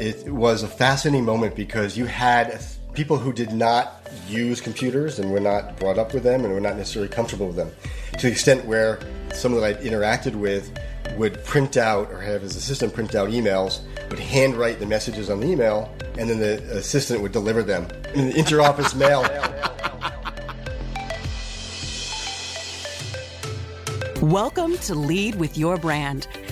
it was a fascinating moment because you had people who did not use computers and were not brought up with them and were not necessarily comfortable with them to the extent where someone that I'd interacted with would print out or have his assistant print out emails, would handwrite the messages on the email, and then the assistant would deliver them in the interoffice mail. Welcome to Lead with Your Brand,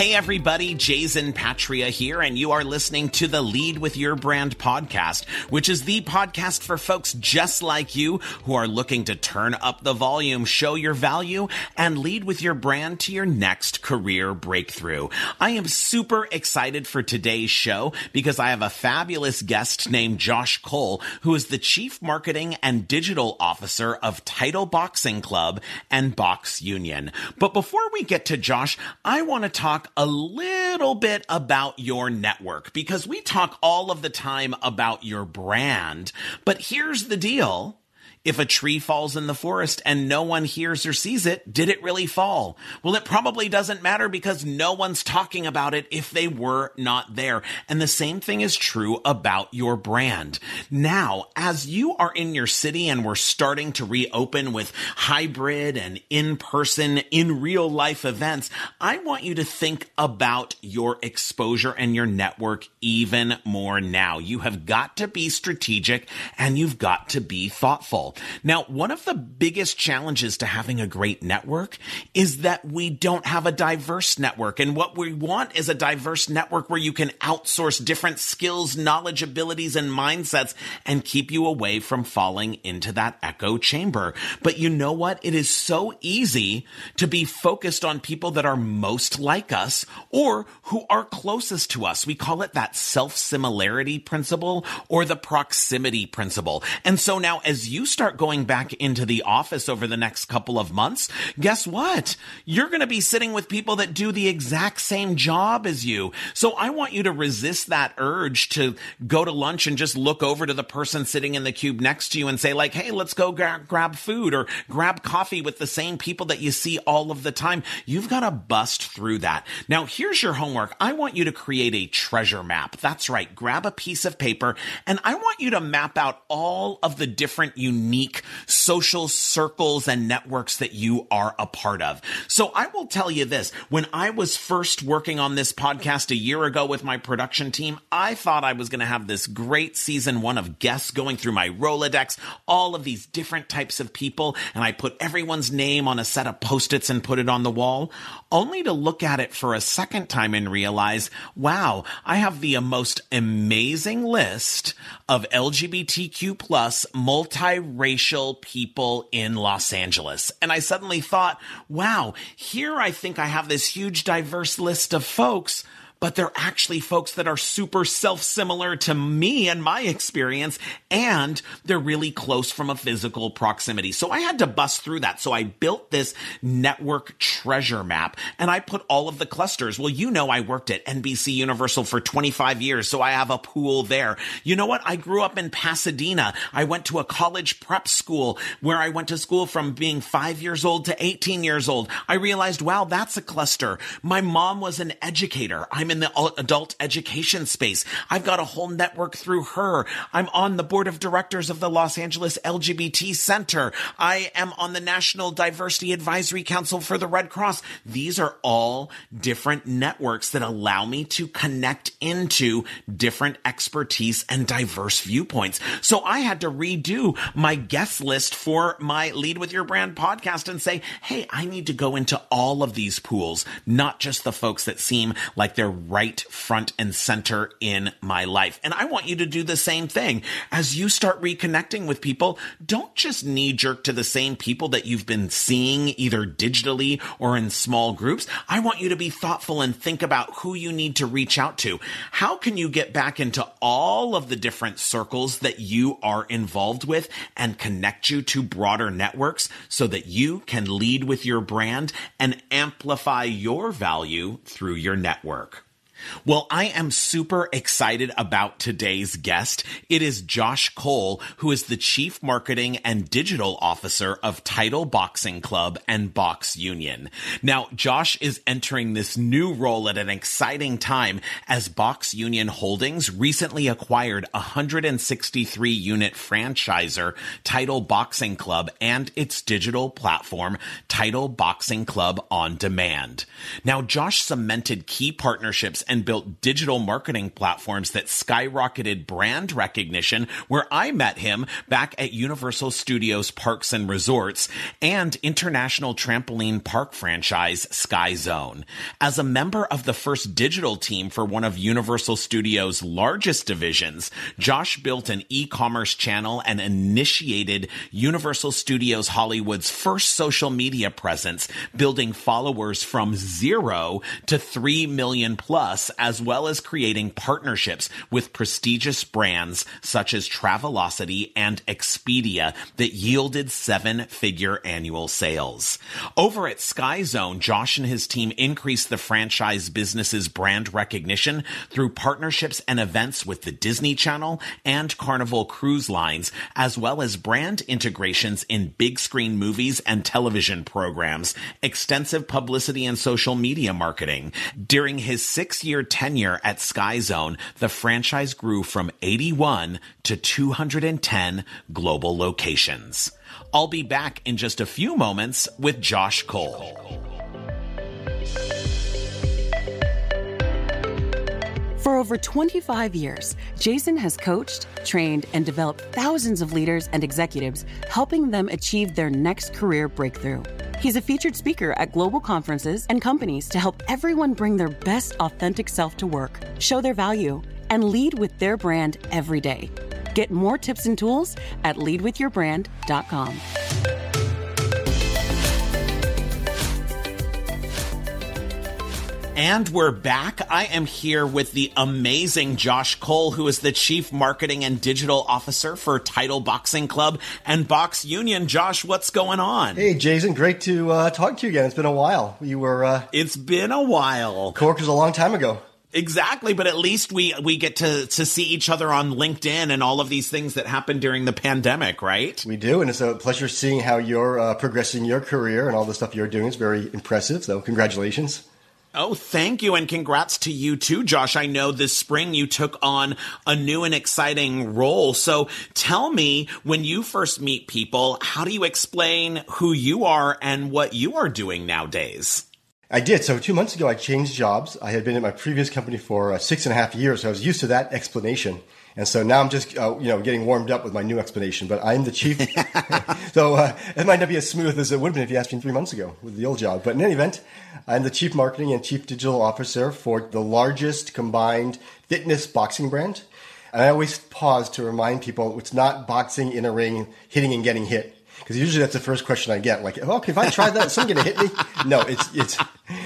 Hey everybody, Jason Patria here, and you are listening to the Lead with Your Brand podcast, which is the podcast for folks just like you who are looking to turn up the volume, show your value, and lead with your brand to your next career breakthrough. I am super excited for today's show because I have a fabulous guest named Josh Cole, who is the Chief Marketing and Digital Officer of Title Boxing Club and Box Union. But before we get to Josh, I want to talk a little bit about your network because we talk all of the time about your brand. But here's the deal. If a tree falls in the forest and no one hears or sees it, did it really fall? Well, it probably doesn't matter because no one's talking about it if they were not there. And the same thing is true about your brand. Now, as you are in your city and we're starting to reopen with hybrid and in person, in real life events, I want you to think about your exposure and your network even more now. You have got to be strategic and you've got to be thoughtful. Now, one of the biggest challenges to having a great network is that we don't have a diverse network. And what we want is a diverse network where you can outsource different skills, knowledge, abilities, and mindsets and keep you away from falling into that echo chamber. But you know what? It is so easy to be focused on people that are most like us or who are closest to us. We call it that self similarity principle or the proximity principle. And so now as you start start going back into the office over the next couple of months, guess what? You're going to be sitting with people that do the exact same job as you. So I want you to resist that urge to go to lunch and just look over to the person sitting in the cube next to you and say like, Hey, let's go gra- grab food or grab coffee with the same people that you see all of the time. You've got to bust through that. Now here's your homework. I want you to create a treasure map. That's right. Grab a piece of paper and I want you to map out all of the different unique unique social circles and networks that you are a part of. So I will tell you this. When I was first working on this podcast a year ago with my production team, I thought I was going to have this great season one of guests going through my Rolodex, all of these different types of people. And I put everyone's name on a set of post-its and put it on the wall only to look at it for a second time and realize, wow, I have the most amazing list of LGBTQ plus multiracial people in Los Angeles. And I suddenly thought, wow, here I think I have this huge diverse list of folks but they're actually folks that are super self similar to me and my experience, and they're really close from a physical proximity. So I had to bust through that. So I built this network treasure map and I put all of the clusters. Well, you know, I worked at NBC Universal for 25 years, so I have a pool there. You know what? I grew up in Pasadena. I went to a college prep school where I went to school from being five years old to 18 years old. I realized, wow, that's a cluster. My mom was an educator. I'm in the adult education space. I've got a whole network through her. I'm on the board of directors of the Los Angeles LGBT Center. I am on the National Diversity Advisory Council for the Red Cross. These are all different networks that allow me to connect into different expertise and diverse viewpoints. So I had to redo my guest list for my Lead with Your Brand podcast and say, Hey, I need to go into all of these pools, not just the folks that seem like they're right front and center in my life. And I want you to do the same thing. As you start reconnecting with people, don't just knee jerk to the same people that you've been seeing either digitally or in small groups. I want you to be thoughtful and think about who you need to reach out to. How can you get back into all of the different circles that you are involved with and connect you to broader networks so that you can lead with your brand and amplify your value through your network. Well, I am super excited about today's guest. It is Josh Cole, who is the Chief Marketing and Digital Officer of Title Boxing Club and Box Union. Now, Josh is entering this new role at an exciting time as Box Union Holdings recently acquired a 163 unit franchisor, Title Boxing Club, and its digital platform, Title Boxing Club On Demand. Now, Josh cemented key partnerships and built digital marketing platforms that skyrocketed brand recognition, where I met him back at Universal Studios Parks and Resorts and international trampoline park franchise Sky Zone. As a member of the first digital team for one of Universal Studios' largest divisions, Josh built an e-commerce channel and initiated Universal Studios Hollywood's first social media presence, building followers from zero to 3 million plus as well as creating partnerships with prestigious brands such as Travelocity and Expedia that yielded seven figure annual sales. Over at Skyzone, Josh and his team increased the franchise business's brand recognition through partnerships and events with the Disney Channel and Carnival Cruise Lines, as well as brand integrations in big screen movies and television programs, extensive publicity and social media marketing. During his six year tenure at Sky Zone, the franchise grew from 81 to 210 global locations. I'll be back in just a few moments with Josh Cole. For over 25 years, Jason has coached, trained, and developed thousands of leaders and executives, helping them achieve their next career breakthrough. He's a featured speaker at global conferences and companies to help everyone bring their best authentic self to work, show their value, and lead with their brand every day. Get more tips and tools at leadwithyourbrand.com. And we're back. I am here with the amazing Josh Cole, who is the Chief Marketing and Digital Officer for Title Boxing Club and Box Union. Josh, what's going on? Hey, Jason, great to uh, talk to you again. It's been a while. You were. Uh, it's been a while. Coworkers a long time ago. Exactly, but at least we we get to to see each other on LinkedIn and all of these things that happened during the pandemic, right? We do, and it's a pleasure seeing how you're uh, progressing your career and all the stuff you're doing. is very impressive. So, congratulations. Oh, thank you. And congrats to you too, Josh. I know this spring you took on a new and exciting role. So tell me, when you first meet people, how do you explain who you are and what you are doing nowadays? I did. So two months ago, I changed jobs. I had been at my previous company for uh, six and a half years. So I was used to that explanation. And so now I'm just, uh, you know, getting warmed up with my new explanation. But I'm the chief. so uh, it might not be as smooth as it would have been if you asked me three months ago with the old job. But in any event, I'm the chief marketing and chief digital officer for the largest combined fitness boxing brand. And I always pause to remind people it's not boxing in a ring, hitting and getting hit. Because usually that's the first question I get. Like, oh, okay, if I try that, is someone going to hit me? No, it's, it's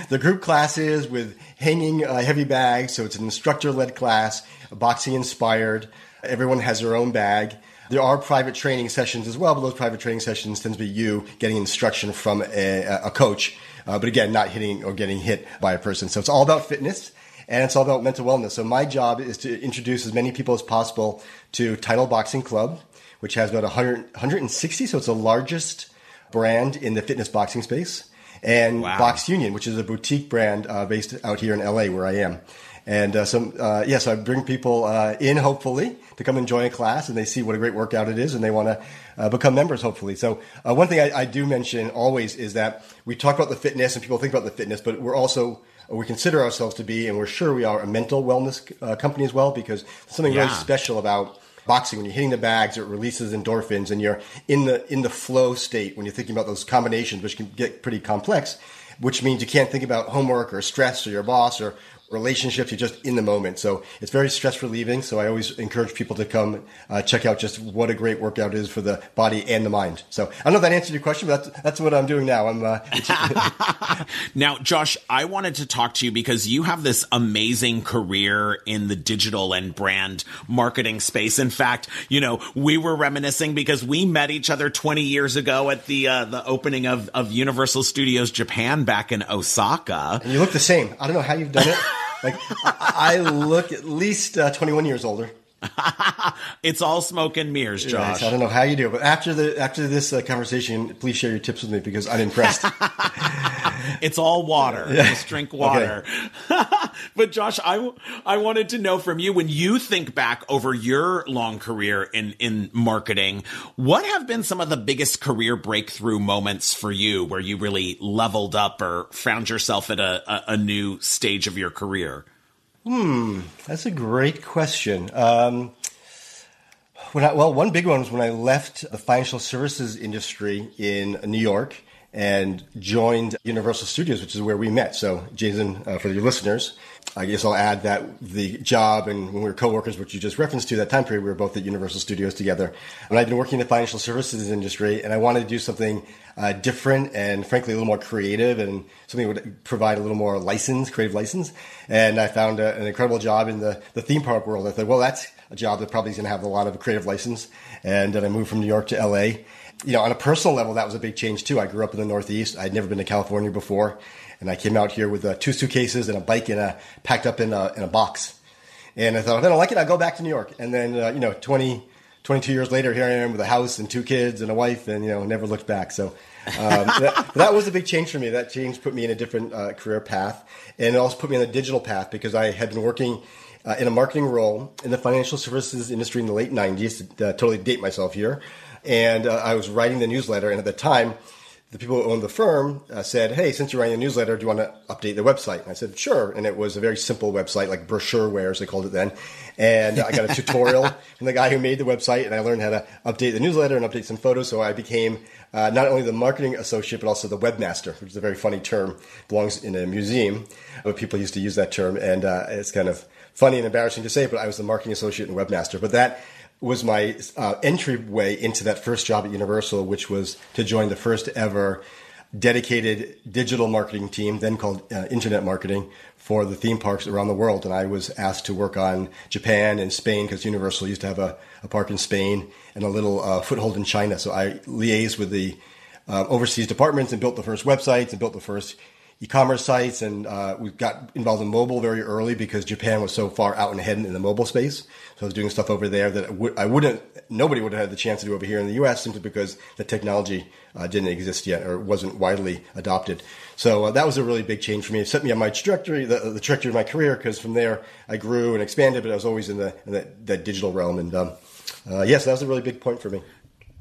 the group classes with hanging uh, heavy bags. So it's an instructor led class boxing inspired. Everyone has their own bag. There are private training sessions as well, but those private training sessions tend to be you getting instruction from a, a coach. Uh, but again, not hitting or getting hit by a person. So it's all about fitness and it's all about mental wellness. So my job is to introduce as many people as possible to Title Boxing Club, which has about 100, 160. So it's the largest brand in the fitness boxing space. And wow. Box Union, which is a boutique brand uh, based out here in LA where I am. And uh, so, uh, yeah, so I bring people uh, in, hopefully, to come and join a class, and they see what a great workout it is, and they want to uh, become members, hopefully. So, uh, one thing I, I, do mention always is that we talk about the fitness, and people think about the fitness, but we're also we consider ourselves to be, and we're sure we are, a mental wellness uh, company as well, because something yeah. really special about boxing when you're hitting the bags it releases endorphins and you're in the in the flow state when you're thinking about those combinations which can get pretty complex which means you can't think about homework or stress or your boss or relationships. You're just in the moment. So it's very stress relieving. So I always encourage people to come uh, check out just what a great workout is for the body and the mind. So I don't know if that answered your question, but that's, that's what I'm doing now. I'm uh, now, Josh, I wanted to talk to you because you have this amazing career in the digital and brand marketing space. In fact, you know, we were reminiscing because we met each other 20 years ago at the uh, the opening of, of Universal Studios Japan back in Osaka. And you look the same. I don't know how you've done it. Like I look at least uh, 21 years older. it's all smoke and mirrors, Josh. I don't know how you do it, but after the after this uh, conversation, please share your tips with me because I'm impressed. it's all water. Yeah. Just drink water. Okay. but Josh, I I wanted to know from you when you think back over your long career in in marketing, what have been some of the biggest career breakthrough moments for you where you really leveled up or found yourself at a, a, a new stage of your career? Hmm, that's a great question. Um, when I, well, one big one was when I left the financial services industry in New York and joined Universal Studios, which is where we met. So, Jason, uh, for your listeners, I guess I'll add that the job and when we were coworkers, which you just referenced to that time period, we were both at Universal Studios together. And I'd been working in the financial services industry and I wanted to do something uh, different and frankly a little more creative and something that would provide a little more license, creative license. And I found a, an incredible job in the, the theme park world. I thought, well, that's a job that probably is going to have a lot of creative license. And then I moved from New York to LA. You know, on a personal level, that was a big change too. I grew up in the Northeast. I'd never been to California before. And I came out here with uh, two suitcases and a bike and a, packed up in a, in a box. And I thought, if I don't like it, I'll go back to New York. And then, uh, you know, 20, 22 years later, here I am with a house and two kids and a wife and, you know, never looked back. So um, that, that, was a big change for me. That change put me in a different uh, career path. And it also put me on a digital path because I had been working uh, in a marketing role in the financial services industry in the late 90s, to uh, totally date myself here. And uh, I was writing the newsletter. And at the time, the people who owned the firm uh, said, "Hey, since you're writing a newsletter, do you want to update the website?" And I said, "Sure." And it was a very simple website, like brochureware, as they called it then. And I got a tutorial from the guy who made the website, and I learned how to update the newsletter and update some photos. So I became uh, not only the marketing associate, but also the webmaster, which is a very funny term. Belongs in a museum, but people used to use that term, and uh, it's kind of funny and embarrassing to say, but I was the marketing associate and webmaster. But that was my uh, entryway into that first job at Universal, which was to join the first ever dedicated digital marketing team, then called uh, internet marketing, for the theme parks around the world. And I was asked to work on Japan and Spain because Universal used to have a, a, park in Spain and a little uh, foothold in China. So I liaised with the uh, overseas departments and built the first websites and built the first e-commerce sites, and uh, we got involved in mobile very early because Japan was so far out and ahead in the mobile space. So I was doing stuff over there that I wouldn't, nobody would have had the chance to do over here in the U.S. simply because the technology uh, didn't exist yet or wasn't widely adopted. So uh, that was a really big change for me. It set me on my trajectory, the, the trajectory of my career, because from there I grew and expanded, but I was always in the in that, that digital realm. And um, uh, yes, that was a really big point for me.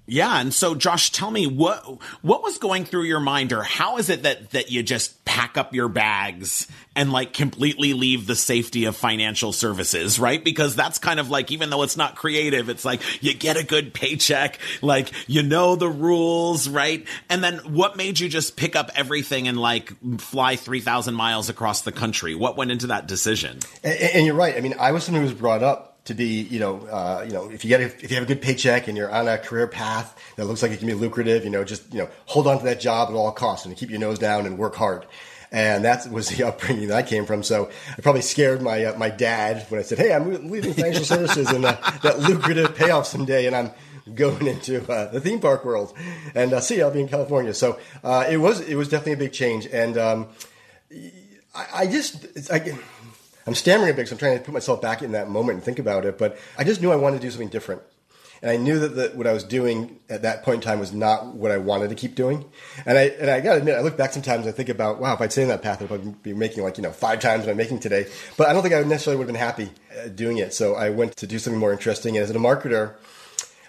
Yeah, and so Josh, tell me what what was going through your mind, or how is it that that you just pack up your bags and like completely leave the safety of financial services, right? Because that's kind of like even though it's not creative, it's like you get a good paycheck, like you know the rules, right? And then what made you just pick up everything and like fly three thousand miles across the country? What went into that decision? And, and you're right. I mean, I was someone who was brought up to be, you know, uh, you know, if you get a, if you have a good paycheck and you're on a career path that looks like it can be lucrative, you know, just you know, hold on to that job at all costs and keep your nose down and work hard. And that was the upbringing that I came from. So I probably scared my uh, my dad when I said, "Hey, I'm leaving financial services and uh, that lucrative payoff someday, and I'm going into uh, the theme park world." And uh, see, I'll be in California. So uh, it was it was definitely a big change, and um, I, I, just I I'm stammering a bit because I'm trying to put myself back in that moment and think about it. But I just knew I wanted to do something different. And I knew that the, what I was doing at that point in time was not what I wanted to keep doing. And I, and I gotta admit, I look back sometimes and I think about, wow, if I'd stayed in that path, I'd be making like, you know, five times what I'm making today. But I don't think I necessarily would have been happy uh, doing it. So I went to do something more interesting. And as a marketer,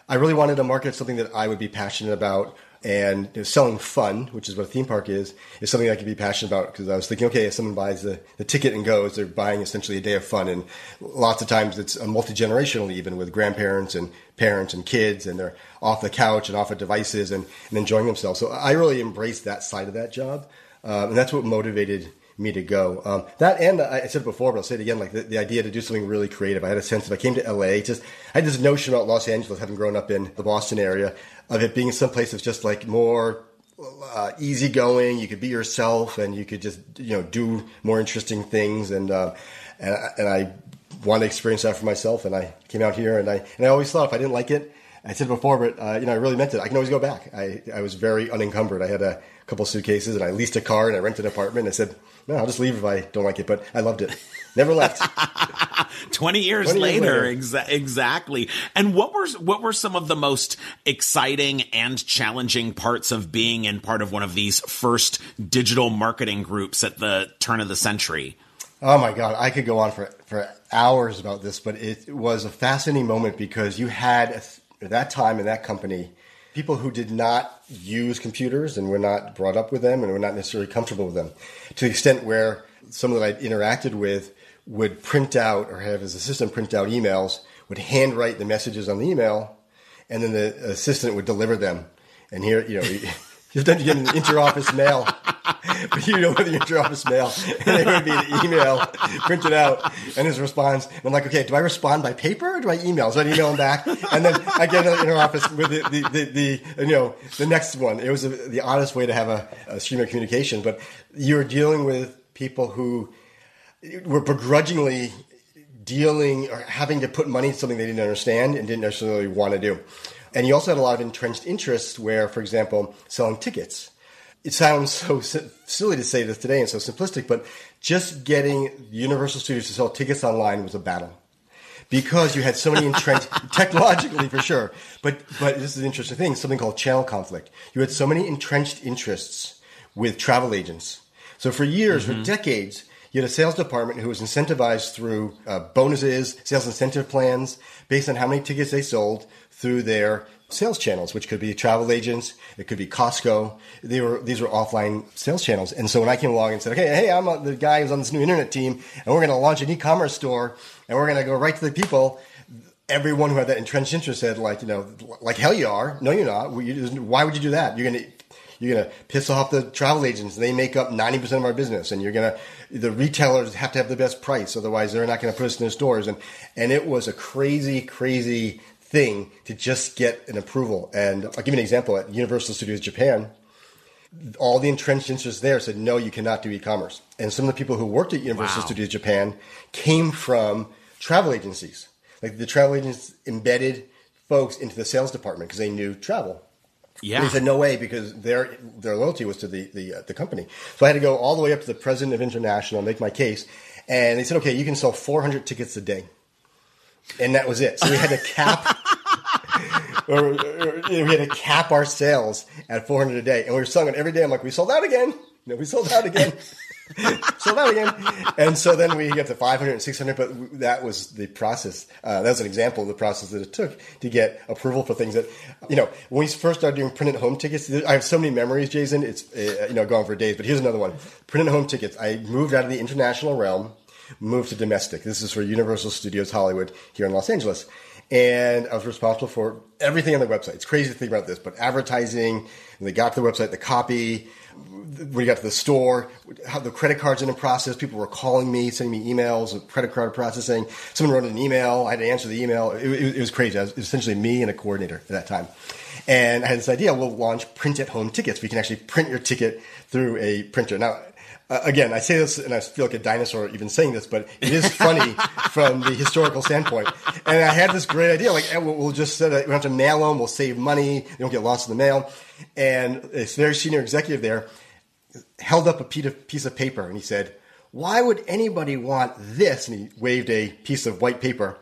I really wanted to market something that I would be passionate about and you know, selling fun, which is what a theme park is, is something I could be passionate about because I was thinking, okay, if someone buys the, the ticket and goes, they're buying essentially a day of fun. And lots of times it's a multi-generational even with grandparents and parents and kids and they're off the couch and off of devices and, and enjoying themselves. So I really embraced that side of that job. Um, and that's what motivated me to go. Um, that and I said it before, but I'll say it again. Like the, the, idea to do something really creative. I had a sense if I came to LA, just I had this notion about Los Angeles, having grown up in the Boston area, of it being someplace that's just like more uh, easygoing. You could be yourself, and you could just you know do more interesting things. And uh, and, and I wanted to experience that for myself. And I came out here, and I and I always thought if I didn't like it, I said before, but uh, you know I really meant it. I can always go back. I I was very unencumbered. I had a couple suitcases, and I leased a car, and I rented an apartment. And I said, no, I'll just leave if I don't like it. But I loved it. Never left. 20 years 20 later, later. Exa- exactly. And what were what were some of the most exciting and challenging parts of being in part of one of these first digital marketing groups at the turn of the century? Oh my God, I could go on for for hours about this, but it was a fascinating moment because you had at that time in that company people who did not use computers and were not brought up with them and were not necessarily comfortable with them to the extent where someone that I'd interacted with would print out or have his assistant print out emails, would handwrite the messages on the email, and then the assistant would deliver them. And here, you know, you've done get an interoffice mail, but you know the interoffice mail, and it would be an email printed out, and his response. And I'm like, okay, do I respond by paper or do I email? So I email him back, and then I get another interoffice with the, the, the, the, you know the next one. It was a, the oddest way to have a, a stream of communication, but you're dealing with people who were begrudgingly dealing or having to put money into something they didn't understand and didn't necessarily want to do. And you also had a lot of entrenched interests where, for example, selling tickets. It sounds so silly to say this today and so simplistic, but just getting Universal Studios to sell tickets online was a battle because you had so many entrenched technologically for sure. But but this is an interesting thing, something called channel conflict. You had so many entrenched interests with travel agents. So for years, mm-hmm. for decades, you had a sales department who was incentivized through uh, bonuses, sales incentive plans, based on how many tickets they sold through their sales channels, which could be travel agents, it could be Costco. They were these were offline sales channels. And so when I came along and said, "Okay, hey, I'm a, the guy who's on this new internet team, and we're going to launch an e-commerce store, and we're going to go right to the people," everyone who had that entrenched interest said, "Like, you know, like hell you are. No, you're not. Why would you do that? You're going to you're going to piss off the travel agents. They make up 90% of our business. And you're going to, the retailers have to have the best price. Otherwise, they're not going to put us in their stores. And, and it was a crazy, crazy thing to just get an approval. And I'll give you an example at Universal Studios Japan. All the entrenched interests there said, no, you cannot do e-commerce. And some of the people who worked at Universal wow. Studios Japan came from travel agencies. Like the travel agents embedded folks into the sales department because they knew travel. Yeah. He said no way because their their loyalty was to the the, uh, the company. So I had to go all the way up to the president of International and make my case, and they said, okay, you can sell 400 tickets a day, and that was it. So we had to cap. or, or, we had to cap our sales at 400 a day, and we were selling it every day. I'm like, we sold out again. You know, we sold out again. so that again. And so then we get to 500 and 600, but that was the process. Uh, that was an example of the process that it took to get approval for things that, you know, when we first started doing printed home tickets, I have so many memories, Jason. It's, uh, you know, going for days, but here's another one. Printed home tickets. I moved out of the international realm, moved to domestic. This is for Universal Studios Hollywood here in Los Angeles. And I was responsible for everything on the website. It's crazy to think about this, but advertising, they got to the website, the copy, when you got to the store, how the credit cards in the process. People were calling me, sending me emails of credit card processing. Someone wrote an email. I had to answer the email. It, it, it was crazy. It was essentially me and a coordinator at that time. And I had this idea, we'll launch print at home tickets. We can actually print your ticket through a printer. Now, uh, again, I say this and I feel like a dinosaur even saying this, but it is funny from the historical standpoint. And I had this great idea, like, we'll, we'll just set a, we have to mail them, we'll save money, they don't get lost in the mail. And this very senior executive there held up a piece of paper and he said, why would anybody want this? And he waved a piece of white paper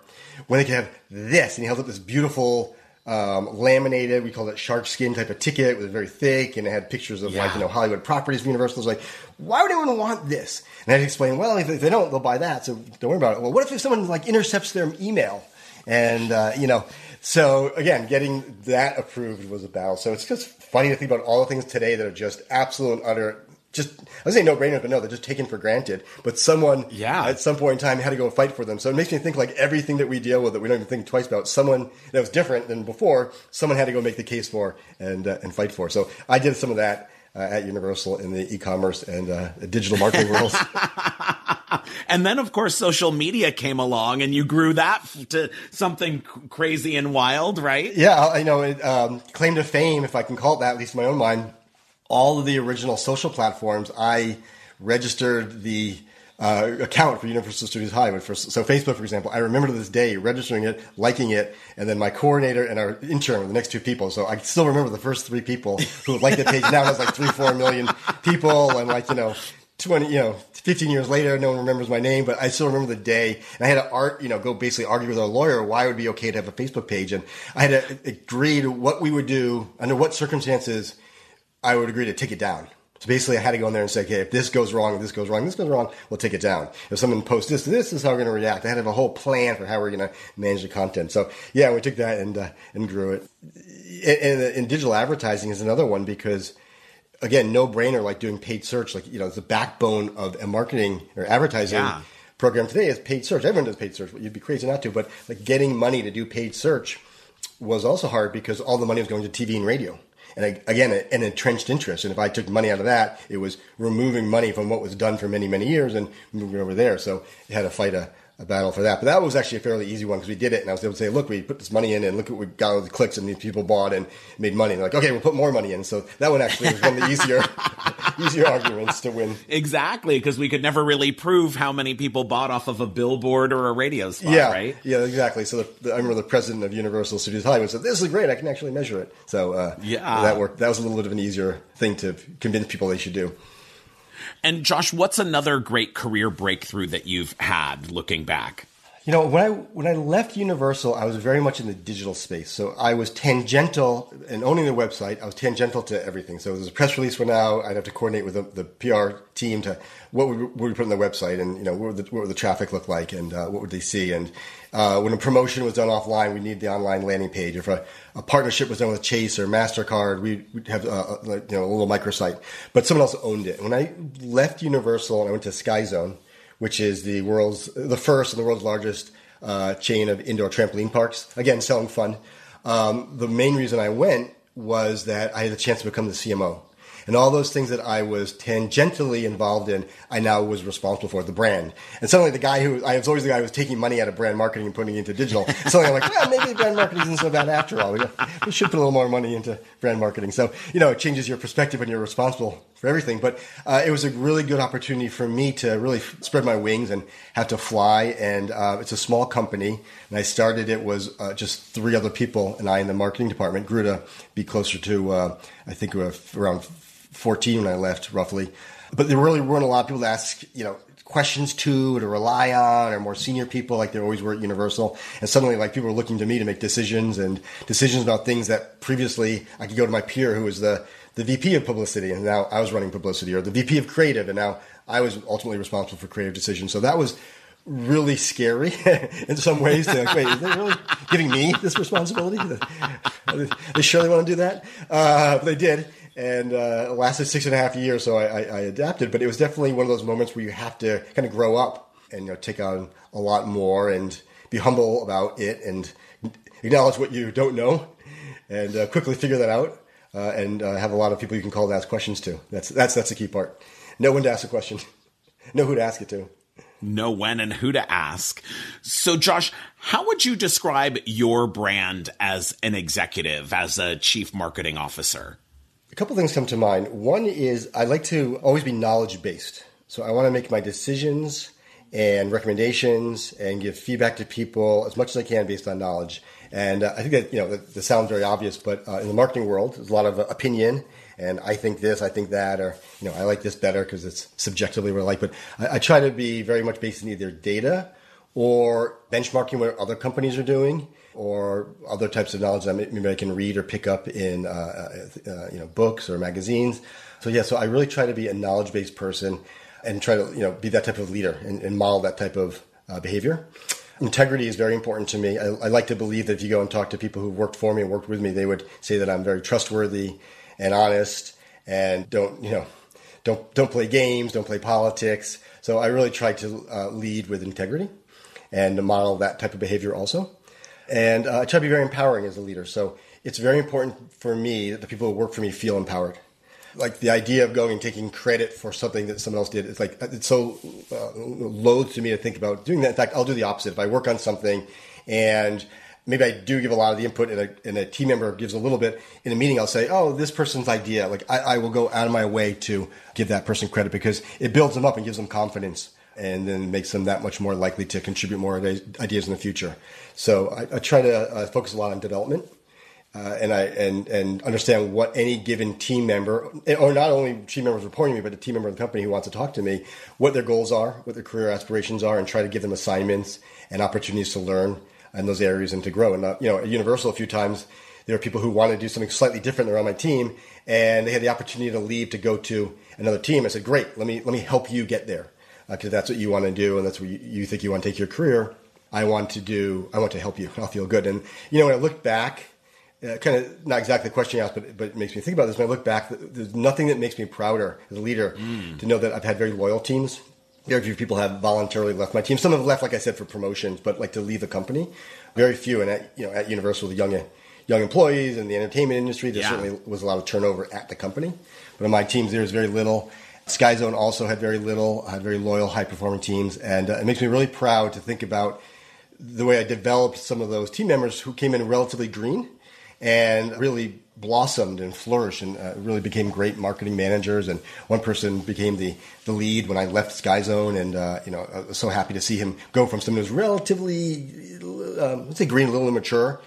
when they could have this. And he held up this beautiful um, laminated, we called it shark skin type of ticket. It was very thick and it had pictures of yeah. like, you know, Hollywood properties of Universal. was like, why would anyone want this? And I had to explain, well, if they don't, they'll buy that. So don't worry about it. Well, what if someone like intercepts their email? And, uh, you know, so again, getting that approved was a battle. So it's just funny to think about all the things today that are just absolute and utter just I was saying no brainer, but no, they're just taken for granted. But someone yeah. at some point in time had to go fight for them. So it makes me think like everything that we deal with that we don't even think twice about, someone that was different than before, someone had to go make the case for and uh, and fight for. So I did some of that uh, at Universal in the e-commerce and uh, digital marketing worlds. and then, of course, social media came along, and you grew that to something crazy and wild, right? Yeah, I know. It, um, claim to fame, if I can call it that, at least in my own mind. All of the original social platforms, I registered the uh, account for Universal Studios Hollywood. For, so Facebook, for example, I remember to this day registering it, liking it, and then my coordinator and our intern were the next two people. So I still remember the first three people who liked the page. Now it has like three, four million people, and like you know, twenty, you know, fifteen years later, no one remembers my name, but I still remember the day. And I had to art, you know, go basically argue with our lawyer why it would be okay to have a Facebook page, and I had to agree to what we would do under what circumstances I would agree to take it down. So basically, I had to go in there and say, okay, if this goes wrong, if this goes wrong, this goes wrong, we'll take it down. If someone posts this, this is how we're going to react. I had to have a whole plan for how we're going to manage the content. So yeah, we took that and uh, and grew it. And, and, digital advertising is another one because again, no brainer like doing paid search. Like you know, it's the backbone of a marketing or advertising. Yeah. Program today is paid search. Everyone does paid search. You'd be crazy not to, but like getting money to do paid search was also hard because all the money was going to TV and radio and I, again, an entrenched interest. And if I took money out of that, it was removing money from what was done for many, many years and moving over there. So it had to fight a, a battle for that. But that was actually a fairly easy one because we did it, and I was able to say, "Look, we put this money in, and look what we got all the clicks, and these people bought and made money." And they're like, "Okay, we'll put more money in." So that one actually was one of the easier, easier arguments to win. Exactly, because we could never really prove how many people bought off of a billboard or a radio spot, yeah, right? Yeah, exactly. So the, the, I remember the president of Universal Studios Hollywood said, "This is great. I can actually measure it." So uh, yeah, that worked. That was a little bit of an easier thing to convince people they should do. And Josh, what's another great career breakthrough that you've had looking back? You know, when I when I left Universal, I was very much in the digital space. So I was tangential and owning the website. I was tangential to everything. So there's a press release went out. I'd have to coordinate with the, the PR team to what would, what would we put on the website, and you know what would the, what would the traffic look like, and uh, what would they see. And uh, when a promotion was done offline, we need the online landing page. If a, a partnership was done with Chase or Mastercard, we'd, we'd have uh, you know a little microsite. But someone else owned it. When I left Universal and I went to Skyzone which is the world's the first and the world's largest uh, chain of indoor trampoline parks. Again, selling fun. Um, the main reason I went was that I had the chance to become the CMO and all those things that I was tangentially involved in, I now was responsible for the brand. And suddenly, the guy who I was always the guy who was taking money out of brand marketing and putting it into digital. suddenly, I'm like, well, maybe brand marketing isn't so bad after all. We, we should put a little more money into brand marketing. So you know, it changes your perspective when you're responsible for everything. But uh, it was a really good opportunity for me to really spread my wings and have to fly. And uh, it's a small company, and I started it was uh, just three other people and I in the marketing department. Grew to be closer to uh, I think around 14 when I left, roughly. But there really weren't a lot of people to ask, you know, questions to, to rely on, or more senior people like there always were at Universal. And suddenly, like people were looking to me to make decisions and decisions about things that previously I could go to my peer who was the the VP of publicity, and now I was running publicity, or the VP of creative, and now I was ultimately responsible for creative decisions. So that was really scary in some ways. To like, wait, is they really giving me this responsibility? they surely want to do that, uh, they did and uh, it lasted six and a half years. So I, I, I, adapted, but it was definitely one of those moments where you have to kind of grow up and you know take on a lot more and be humble about it and acknowledge what you don't know and uh, quickly figure that out uh, and uh, have a lot of people you can call to ask questions to. That's that's that's the key part. Know when to ask a question. know who to ask it to. Know when and who to ask. So, Josh, how would you describe your brand as an executive, as a chief marketing officer? A couple things come to mind. One is I like to always be knowledge based. So I want to make my decisions and recommendations and give feedback to people as much as I can based on knowledge. And uh, I think that, you know, that, that sounds very obvious, but uh, in the marketing world, there's a lot of uh, opinion and I think this, I think that, or, you know, I like this better because it's subjectively what I like. But I, I try to be very much based in either data or benchmarking what other companies are doing or other types of knowledge that maybe I can read or pick up in uh, uh, uh, you know books or magazines. So yeah, so I really try to be a knowledge based person and try to you know be that type of leader and, and model that type of uh, behavior. Integrity is very important to me. I, I, like to believe that if you go and talk to people who worked for me and worked with me, they would say that I'm very trustworthy and honest and don't you know don't don't play games, don't play politics. So I really try to uh, lead with integrity and to model that type of behavior also. And uh, I try to be very empowering as a leader. So it's very important for me that the people who work for me feel empowered. Like the idea of going and taking credit for something that someone else did. It's like it's so uh, loath to me to think about doing that. In fact, I'll do the opposite. If I work on something and maybe I do give a lot of the input and a, and a, team member gives a little bit in a meeting, I'll say, oh, this person's idea. Like I, I, will go out of my way to give that person credit because it builds them up and gives them confidence and then makes them that much more likely to contribute more ideas in the future. So I, I try to uh, focus a lot on development. Uh, and I and and understand what any given team member, or not only team members reporting to me, but a team member of the company who wants to talk to me, what their goals are, what their career aspirations are, and try to give them assignments and opportunities to learn in those areas and to grow. And uh, you know, at Universal, a few times there are people who want to do something slightly different. On my team, and they had the opportunity to leave to go to another team. I said, "Great, let me let me help you get there, because uh, that's what you want to do, and that's where you, you think you want to take your career. I want to do. I want to help you. I'll feel good." And you know, when I look back. Uh, kind of not exactly the question you asked, but, but it makes me think about this. When I look back, there's nothing that makes me prouder as a leader mm. to know that I've had very loyal teams very few people have voluntarily left my team. Some have left, like I said, for promotions, but like to leave the company. Very few. And at, you know, at Universal, the young young employees in the entertainment industry, there yeah. certainly was a lot of turnover at the company. But on my teams, there was very little. Skyzone also had very little, had very loyal, high performing teams, and uh, it makes me really proud to think about the way I developed some of those team members who came in relatively green and really blossomed and flourished and uh, really became great marketing managers. And one person became the, the lead when I left Skyzone. And, uh, you know, I was so happy to see him go from someone who's relatively, um, let's say green, a little immature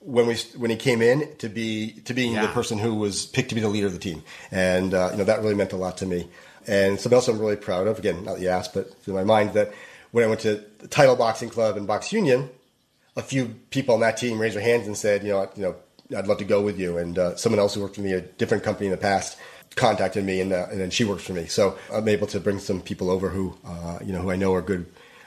when we when he came in to be to being yeah. the person who was picked to be the leader of the team, and uh, you know that really meant a lot to me. And something else I'm really proud of, again, not the ass, but in my mind, that when I went to the Title Boxing Club and Box Union, a few people on that team raised their hands and said, you know, you know, I'd love to go with you. And uh, someone else who worked for me, a different company in the past, contacted me, and, uh, and then she works for me. So I'm able to bring some people over who, uh, you know, who I know are good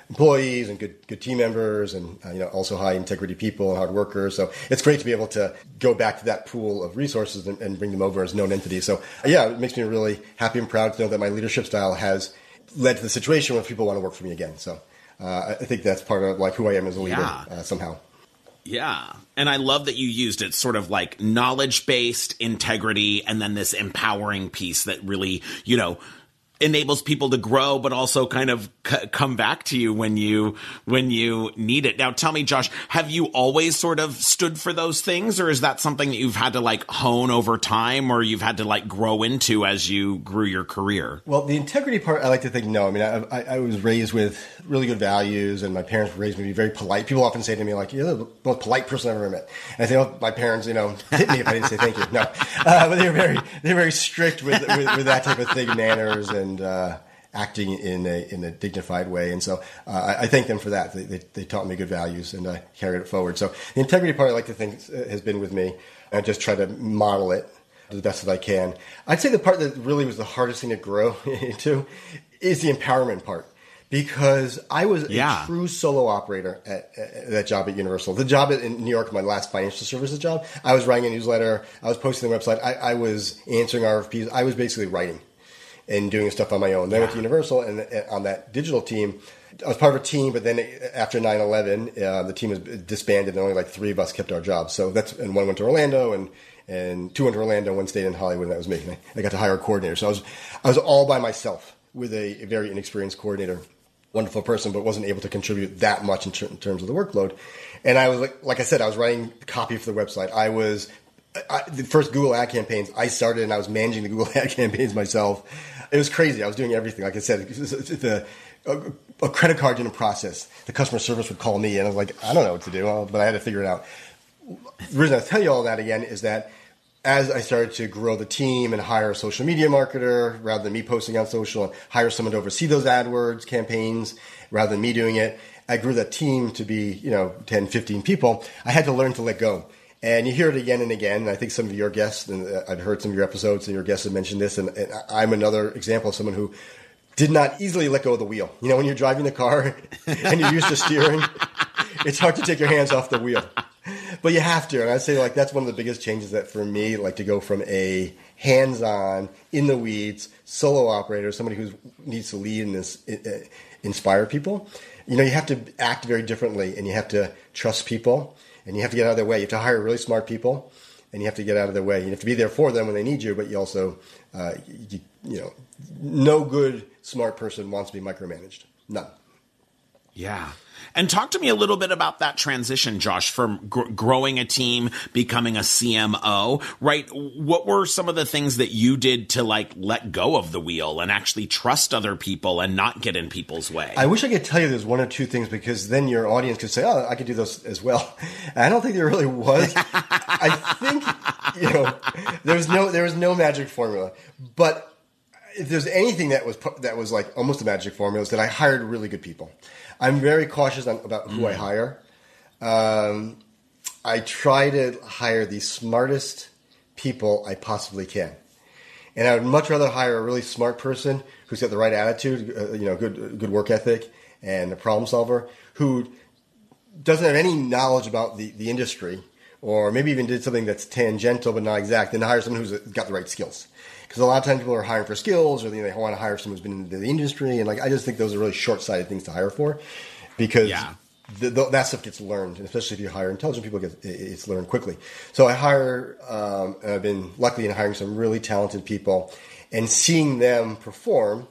employees and good good team members, and uh, you know, also high integrity people and hard workers. So it's great to be able to go back to that pool of resources and, and bring them over as known entities. So yeah, it makes me really happy and proud to know that my leadership style has led to the situation where people want to work for me again. So. Uh, I think that's part of like who I am as a leader yeah. Uh, somehow. Yeah. And I love that you used it sort of like knowledge based integrity and then this empowering piece that really, you know, enables people to grow, but also kind of c- come back to you when you when you need it. Now, tell me, Josh, have you always sort of stood for those things, or is that something that you've had to like hone over time, or you've had to like grow into as you grew your career? Well, the integrity part, I like to think no. I mean, I, I, I was raised with really good values, and my parents raised me to be very polite. People often say to me, like, "You're the most polite person I've ever met," and I say, "Well, my parents, you know, hit me if I didn't say thank you." No, uh, but they were very they're very strict with, with, with that type of thing, manners and and uh, acting in a in a dignified way. And so uh, I, I, thank them for that. They, they, they, taught me good values, and I carried it forward. So the integrity part, I like to think, uh, has been with me. I just try to model it to the best that I can. I'd say the part that really was the hardest thing to grow into is the empowerment part. Because I was yeah. a true solo operator at, at, that job at Universal. The job in New York, my last financial services job, I was writing a newsletter. I was posting the website. I, I was answering RFPs. I was basically writing and doing stuff on my own. Then I went to Universal, and on that digital team, I was part of a team. But then after 9-11, uh, the team was disbanded, and only like three of us kept our jobs. So that's and one went to Orlando, and and two went to Orlando, one stayed in Hollywood, and that was me. And I, got to hire a coordinator. So I was I was all by myself with a, a very inexperienced coordinator. Wonderful person, but wasn't able to contribute that much in, ter- in terms of the workload. And I was like, like I said, I was writing copy for the website. I was I, the first Google ad campaigns I started, and I was managing the Google ad campaigns myself it was crazy. I was doing everything. Like I said, the a, a, credit card didn't process. The customer service would call me, and I was like, I don't know what to do, but I had to figure it out. The reason I tell you all that again is that as I started to grow the team and hire a social media marketer rather than me posting on social, and hire someone to oversee those AdWords campaigns rather than me doing it, I grew that team to be, you know, 10, 15 people. I had to learn to let go. And you hear it again and again. I think some of your guests, and uh, I've heard some of your episodes, and your guests have mentioned this. And, and I'm another example of someone who did not easily let go of the wheel. You know, when you're driving the car and you're used to steering, it's hard to take your hands off the wheel. But you have to. And I'd say, like, that's one of the biggest changes that for me, like, to go from a hands on, in the weeds, solo operator, somebody who needs to lead and uh, inspire people, you know, you have to act very differently and you have to trust people and you have to get out of their way. You have to hire really smart people and you have to get out of their way. You have to be there for them when they need you, but you also, uh, you, you know, no good smart person wants to be micromanaged. None. Yeah. And talk to me a little bit about that transition, Josh, from gr- growing a team, becoming a CMO, right? What were some of the things that you did to like let go of the wheel and actually trust other people and not get in people's way? I wish I could tell you there's one or two things because then your audience could say, "Oh, I could do those as well." I don't think there really was. I think you know, there's no there was no magic formula, but if there's anything that was that was like almost a magic formula is that I hired really good people. I'm very cautious on, about who mm. I hire. Um, I try to hire the smartest people I possibly can, and I would much rather hire a really smart person who's got the right attitude, uh, you know, good good work ethic, and a problem solver who doesn't have any knowledge about the, the industry, or maybe even did something that's tangential but not exact, then hire someone who's got the right skills because a lot of times people are hiring for skills or they want to hire someone who's been in the industry and like I just think those are really short-sighted things to hire for because yeah. the, the, that stuff gets learned, And especially if you hire intelligent people, it, it's learned quickly. So I hire, um, I've been lucky in hiring some really talented people, and seeing them perform,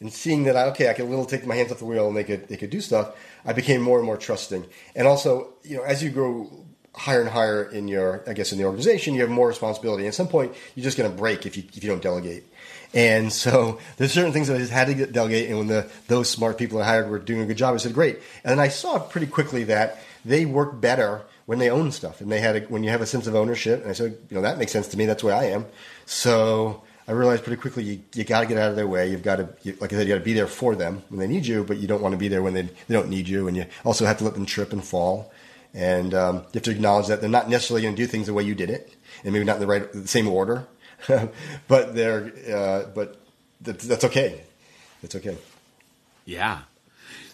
and seeing that I, okay, I can little take my hands off the wheel and they could they could do stuff. I became more and more trusting, and also you know as you grow higher and higher in your, I guess, in the organization, you have more responsibility. At some point, you're just going to break if you if you don't delegate. And so there's certain things that I just had to delegate. And when the those smart people I hired were doing a good job, I said, "Great." And then I saw pretty quickly that they work better when they own stuff, and they had a, when you have a sense of ownership. And I said, "You know, that makes sense to me. That's where I am." So I realized pretty quickly you, you got to get out of their way. You've got to, you, like I said, you got to be there for them when they need you, but you don't want to be there when they, they don't need you. And you also have to let them trip and fall. And um, you have to acknowledge that they're not necessarily going to do things the way you did it, and maybe not in the right, the same order. but they're, uh, but that's okay. That's okay. Yeah.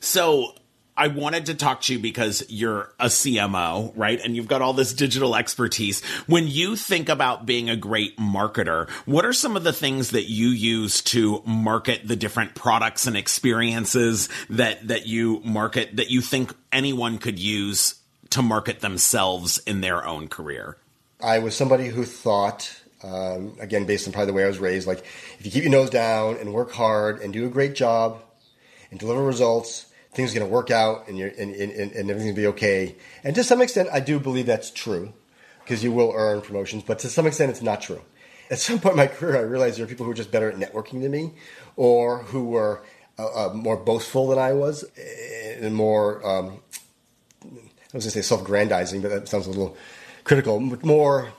So I wanted to talk to you because you're a CMO, right? And you've got all this digital expertise. When you think about being a great marketer, what are some of the things that you use to market the different products and experiences that, that you market that you think anyone could use to market themselves in their own career? I was somebody who thought, um, again, based on probably the way I was raised, like if you keep your nose down and work hard and do a great job and deliver results, things are going to work out and, and, and, and everything's going to be okay. And to some extent, I do believe that's true because you will earn promotions, but to some extent, it's not true. At some point in my career, I realized there are people who are just better at networking than me or who were uh, uh, more boastful than I was and more um, I was going to say self-aggrandizing, but that sounds a little critical. More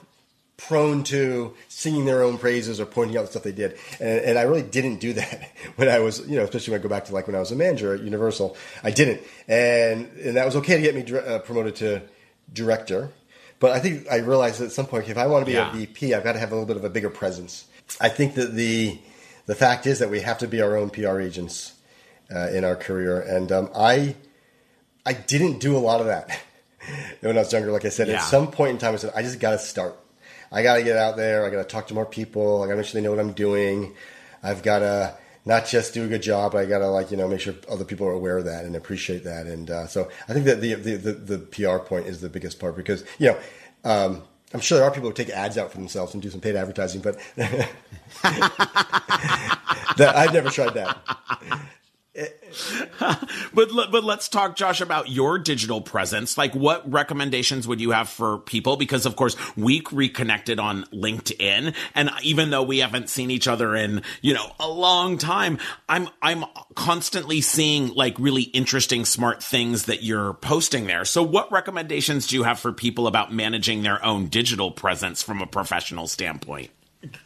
prone to singing their own praises or pointing out the stuff they did. And, and, I really didn't do that when I was, you know, especially when I go back to like when I was a manager at Universal. I didn't. And, and that was okay to get me uh, promoted to director. But I think I realized at some point, if I want to be yeah. a VP, I've got to have a little bit of a bigger presence. I think that the, the fact is that we have to be our own PR agents uh, in our career. And um, I, I didn't do a lot of that when I was younger. Like I said, yeah. at some point in time, I said, I just got to start. I got to get out there. I got to talk to more people. I got to make sure they know what I'm doing. I've got to not just do a good job, but I got to like you know make sure other people are aware of that and appreciate that. And uh, so I think that the, the, the the PR point is the biggest part because you know. Um, I'm sure there are people who take ads out for themselves and do some paid advertising, but that, I've never tried that. but but let's talk, Josh, about your digital presence. Like, what recommendations would you have for people? Because of course, we reconnected on LinkedIn, and even though we haven't seen each other in you know a long time, I'm I'm constantly seeing like really interesting, smart things that you're posting there. So, what recommendations do you have for people about managing their own digital presence from a professional standpoint?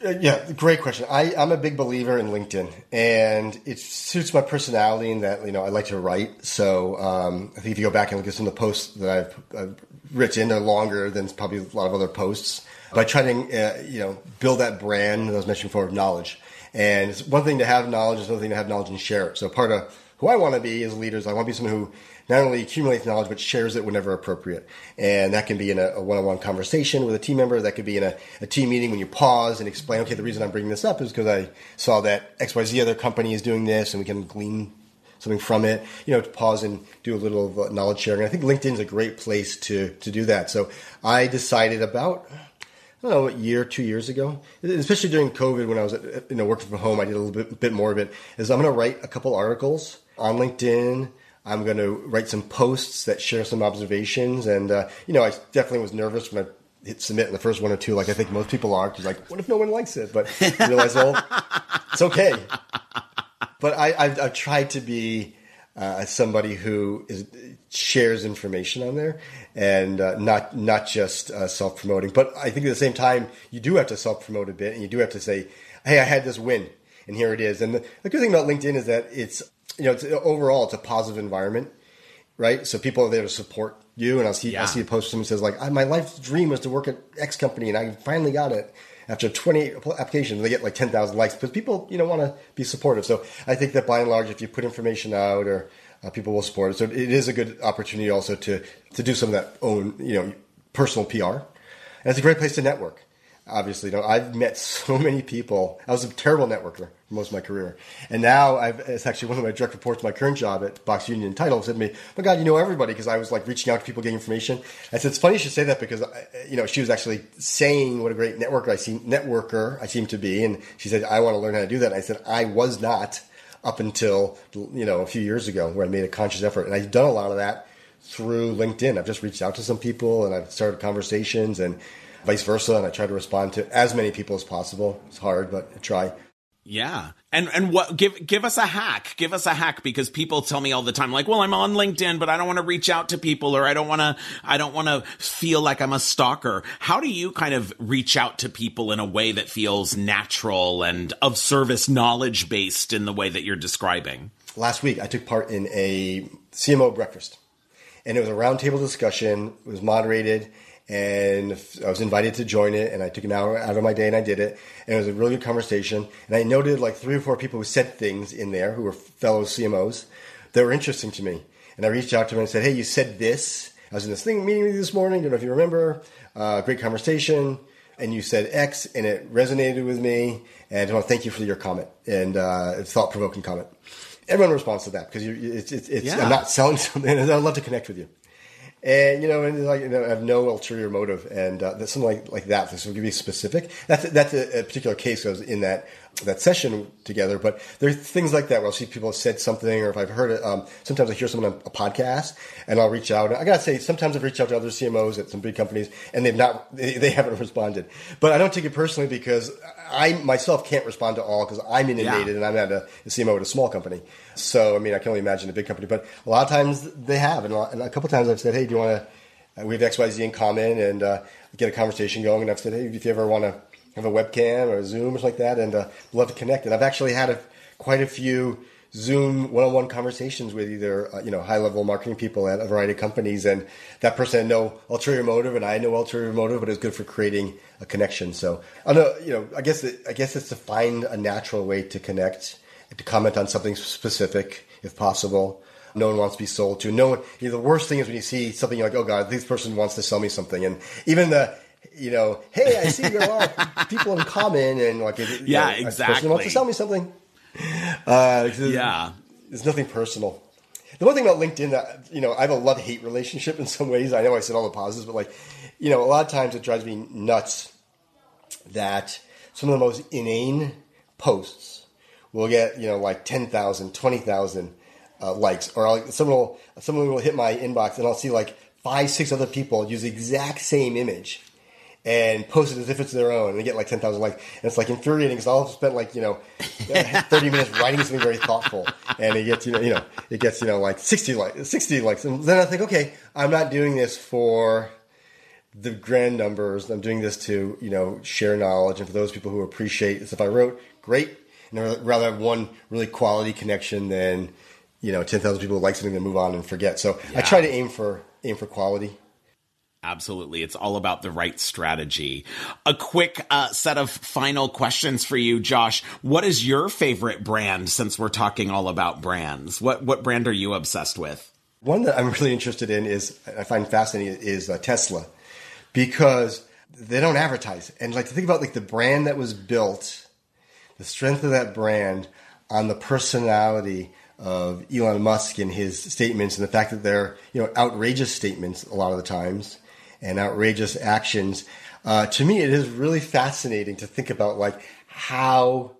Uh, yeah, great question. I, I'm a big believer in LinkedIn, and it suits my personality in that you know I like to write. So um, I think if you go back and look at some of the posts that I've, I've written, they're longer than probably a lot of other posts. But I try to uh, you know build that brand that I was mentioning before of knowledge. And it's one thing to have knowledge; it's another thing to have knowledge and share it. So part of who I want to be as leaders, I want to be someone who not only accumulates knowledge but shares it whenever appropriate. And that can be in a, one-on-one conversation with a team member. That could be in a, a, team meeting when you pause and explain, okay, the reason I'm bringing this up is because I saw that XYZ other company is doing this and we can glean something from it, you know, to pause and do a little uh, knowledge sharing. I think LinkedIn is a great place to, to do that. So I decided about, I don't know, a year, two years ago, especially during COVID when I was, you know, working from home, I did a little bit, bit more of it, is I'm going to write a couple articles on LinkedIn. I'm going to write some posts that share some observations. And, uh, you know, I definitely was nervous when I hit submit in the first one or two, like I think most people are, because like, what if no one likes it? But you realize, well, it's okay. But I, I've, I've tried to be uh, somebody who is, shares information on there and uh, not not just uh, self promoting. But I think at the same time, you do have to self promote a bit, and you do have to say, "Hey, I had this win, and here it is." And the, the good thing about LinkedIn is that it's you know it's, overall it's a positive environment, right? So people are there to support you, and I'll see yeah. I see a post from someone says like, "My life's dream was to work at X company, and I finally got it." After 20 applications, they get like 10,000 likes because people, you know, want to be supportive. So I think that by and large, if you put information out or uh, people will support it. So it is a good opportunity also to to do some of that own you know personal PR. And it's a great place to network. Obviously, know, I've met so many people. I was a terrible networker most of my career, and now I've. It's actually one of my direct reports. My current job at Box Union Title said to me, "My God, you know everybody," because I was like reaching out to people, getting information. I said, "It's funny you should say that because you know she was actually saying what a great networker I seem networker I seem to be, and she said I want to learn how to do that." And I said I was not up until you know a few years ago where I made a conscious effort, and I've done a lot of that through LinkedIn. I've just reached out to some people and I've started conversations and vice versa, and I try to respond to as many people as possible. It's hard, but I try. Yeah. And and what give give us a hack. Give us a hack because people tell me all the time like, "Well, I'm on LinkedIn, but I don't want to reach out to people or I don't want to I don't want to feel like I'm a stalker." How do you kind of reach out to people in a way that feels natural and of service knowledge based in the way that you're describing? Last week I took part in a CMO breakfast. And it was a roundtable discussion. It was moderated and I was invited to join it, and I took an hour out of my day and I did it, and it was a really good conversation. And I noted like three or four people who said things in there who were fellow CMOs that were interesting to me, and I reached out to them and said, "Hey, you said this. I was in this thing meeting with you this morning. I Don't know if you remember. Uh, great conversation." And you said X, and it resonated with me. And I want to thank you for your comment and uh, thought provoking comment. Everyone responds to that because it's, it's, it's yeah. I'm not selling something. I'd love to connect with you and you know, and like you know, have no ulterior motive, and uh, something like like that. This will give you specific. That's that's a, a particular case. Was in that that session together. But there are things like that where I'll see people have said something, or if I've heard it. Um, sometimes I hear someone on a podcast, and I'll reach out. I gotta say, sometimes I've reached out to other CMOs at some big companies, and they've not, they, they haven't responded. But I don't take it personally because I myself can't respond to all because I'm inundated, yeah. and I'm not a, a, CMO at a small company. So I mean, I can only imagine a big company. But a lot of times they have, and a, lot, and a couple times I've said, "Hey, do you want to?" We have X Y Z in common, and uh, get a conversation going. And I've said, "Hey, if you ever want to." Have a webcam or a Zoom or something like that, and uh, love to connect. And I've actually had a, quite a few Zoom one-on-one conversations with either uh, you know high-level marketing people at a variety of companies, and that person had no ulterior motive, and I had no ulterior motive, but it's good for creating a connection. So I know you know I guess it, I guess it's to find a natural way to connect, to comment on something specific if possible. No one wants to be sold to. No one. You know, the worst thing is when you see something you're like, oh god, this person wants to sell me something, and even the you know, hey, I see there are people in common, and like, yeah, know, exactly. Wants to sell me something. Uh, yeah, there's nothing personal. The one thing about LinkedIn that you know, I have a love hate relationship in some ways. I know I said all the positives, but like, you know, a lot of times it drives me nuts that some of the most inane posts will get you know like 10,000, 20,000 uh, likes, or I'll, someone will someone will hit my inbox and I'll see like five, six other people use the exact same image and post it as if it's their own, and they get like ten thousand likes. And it's like infuriating because I'll spend like you know thirty minutes writing something very thoughtful, and it gets you know you know it gets you know like sixty likes, sixty likes, and then I think, okay, I'm not doing this for the grand numbers. I'm doing this to you know share knowledge, and for those people who appreciate it stuff I wrote, great. And rather have one really quality connection than you know ten thousand people who like something and move on and forget. So yeah. I try to aim for aim for quality. Absolutely. It's all about the right strategy. A quick uh, set of final questions for you, Josh. What is your favorite brand since we're talking all about brands? What, what brand are you obsessed with? One that I'm really interested in is, I find fascinating, is uh, Tesla because they don't advertise. And like to think about like the brand that was built, the strength of that brand on the personality of Elon Musk and his statements and the fact that they're, you know, outrageous statements a lot of the times and outrageous actions. uh, to me, it is really fascinating to think about like how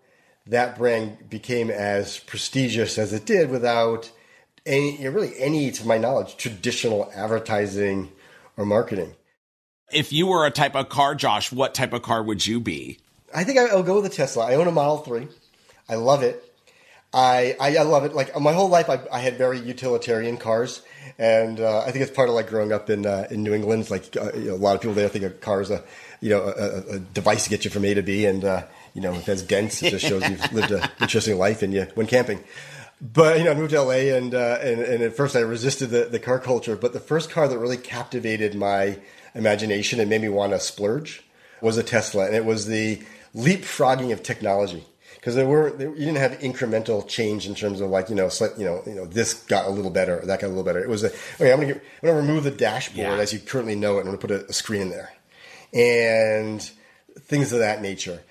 that brand became as prestigious as it did without any, really any, to my knowledge, traditional advertising or marketing. If you were a type of car, Josh, what type of car would you be? I think I'll go with a Tesla. I own a Model 3. I love it. I, I, I love it. Like my whole life, I, I had very utilitarian cars, and uh, I think it's part of like growing up in uh, in New England. It's like uh, you know, a lot of people there think a car is a you know a, a, device to get you from A to B, and uh, you know if it's dense, it just shows you've lived an interesting life and you went camping. But you know, I moved to LA, and uh, and, and at first I resisted the, the car culture. But the first car that really captivated my imagination and made me want to splurge was a Tesla, and it was the leapfrogging of technology because there were there, you didn't have incremental change in terms of like you know you know you know this got a little better or that got a little better. It was a okay. I'm gonna get, I'm gonna remove the dashboard yeah. as you currently know it. and I'm gonna put a, a screen in there and things of that nature.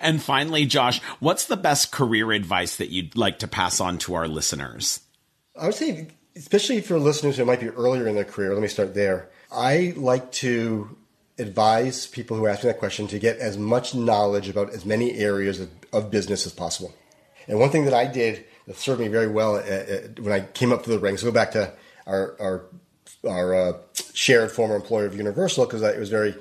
And finally, Josh, what's the best career advice that you'd like to pass on to our listeners? I would say, especially for listeners who might be earlier in their career, let me start there. I like to advise people who ask me that question to get as much knowledge about as many areas of, of business as possible. And one thing that I did that served me very well at, at, when I came up through the ranks, go back to our our, our uh, shared former employer of Universal because it was very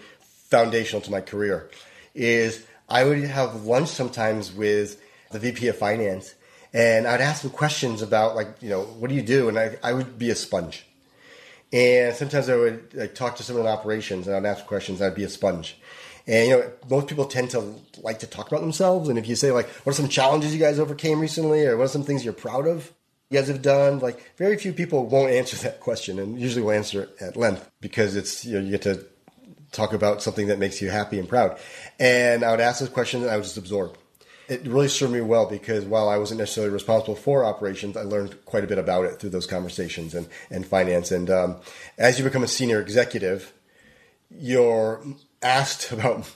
foundational to my career, is I would have lunch sometimes with the VP of Finance, and I'd ask them questions about like you know what do you do, and I, I would be a sponge. And sometimes I would like, talk to someone in operations and I'd ask questions. I'd be a sponge. And you know, most people tend to like to talk about themselves. And if you say like, "What are some challenges you guys overcame recently?" or "What are some things you're proud of you guys have done?" like very few people won't answer that question, and usually will answer it at length because it's you know you get to talk about something that makes you happy and proud. And I would ask those questions, and I would just absorb it really served me well because while I wasn't necessarily responsible for operations, I learned quite a bit about it through those conversations and, and finance. And um, as you become a senior executive, you're asked about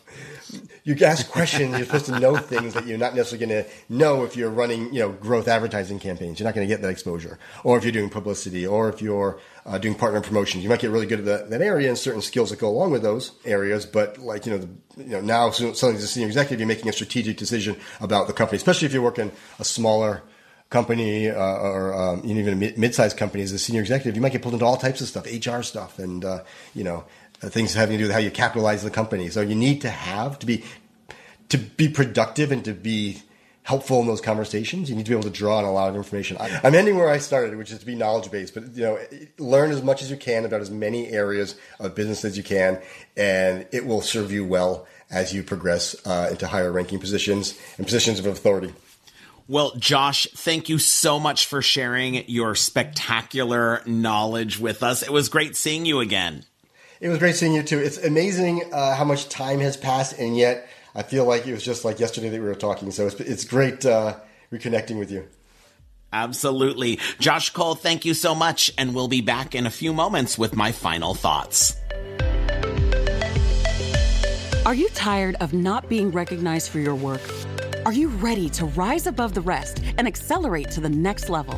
you ask questions you're supposed to know things that you're not necessarily going to know if you're running you know growth advertising campaigns you're not going to get that exposure or if you're doing publicity or if you're uh, doing partner promotions you might get really good at that, that, area and certain skills that go along with those areas but like you know the, you know now suddenly as a senior executive you're making a strategic decision about the company especially if you're working a smaller company uh, or um, even a mid-sized company as a senior executive, you might get pulled into all types of stuff, HR stuff, and uh, you know uh, things having to do with how you capitalize the company. So you need to have to be to be productive and to be helpful in those conversations. You need to be able to draw on a lot of information. I, am ending where I started, which is to be knowledge based. But you know, learn as much as you can about as many areas of business as you can, and it will serve you well as you progress uh, into higher ranking positions and positions of authority. Well, Josh, thank you so much for sharing your spectacular knowledge with us. It was great seeing you again. It was great seeing you too. It's amazing uh, how much time has passed, and yet I feel like it was just like yesterday that we were talking. So it's, it's great uh, reconnecting with you. Absolutely. Josh Cole, thank you so much. And we'll be back in a few moments with my final thoughts. Are you tired of not being recognized for your work? Are you ready to rise above the rest and accelerate to the next level?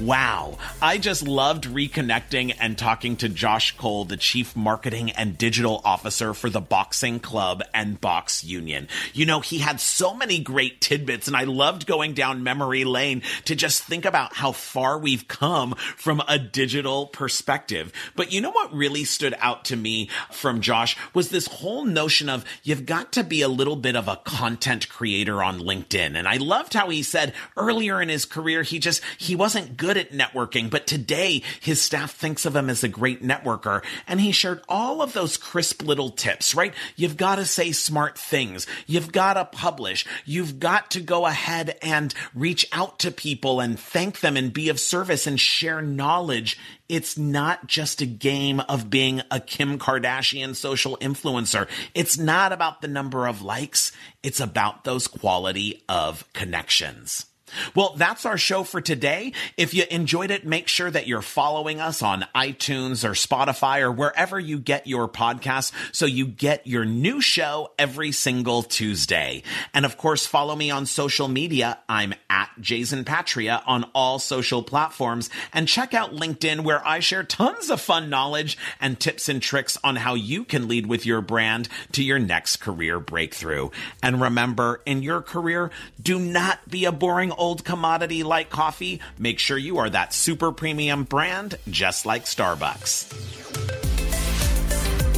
Wow. I just loved reconnecting and talking to Josh Cole, the Chief Marketing and Digital Officer for the Boxing Club and Box Union. You know, he had so many great tidbits, and I loved going down memory lane to just think about how far we've come from a digital perspective. But you know what really stood out to me from Josh was this whole notion of you've got to be a little bit of a content creator on LinkedIn. And I loved how he said earlier in his career, he just, he wasn't good at networking but today his staff thinks of him as a great networker. And he shared all of those crisp little tips, right? You've got to say smart things. You've got to publish. You've got to go ahead and reach out to people and thank them and be of service and share knowledge. It's not just a game of being a Kim Kardashian social influencer. It's not about the number of likes. It's about those quality of connections. Well, that's our show for today. If you enjoyed it, make sure that you're following us on iTunes or Spotify or wherever you get your podcasts so you get your new show every single Tuesday. And of course, follow me on social media. I'm at Jason Patria on all social platforms and check out LinkedIn where I share tons of fun knowledge and tips and tricks on how you can lead with your brand to your next career breakthrough. And remember, in your career, do not be a boring old commodity like coffee, make sure you are that super premium brand just like Starbucks.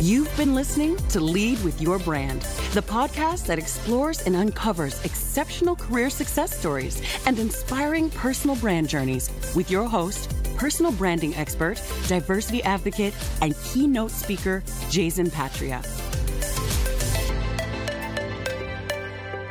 You've been listening to Lead with Your Brand, the podcast that explores and uncovers exceptional career success stories and inspiring personal brand journeys with your host, personal branding expert, diversity advocate, and keynote speaker, Jason Patria.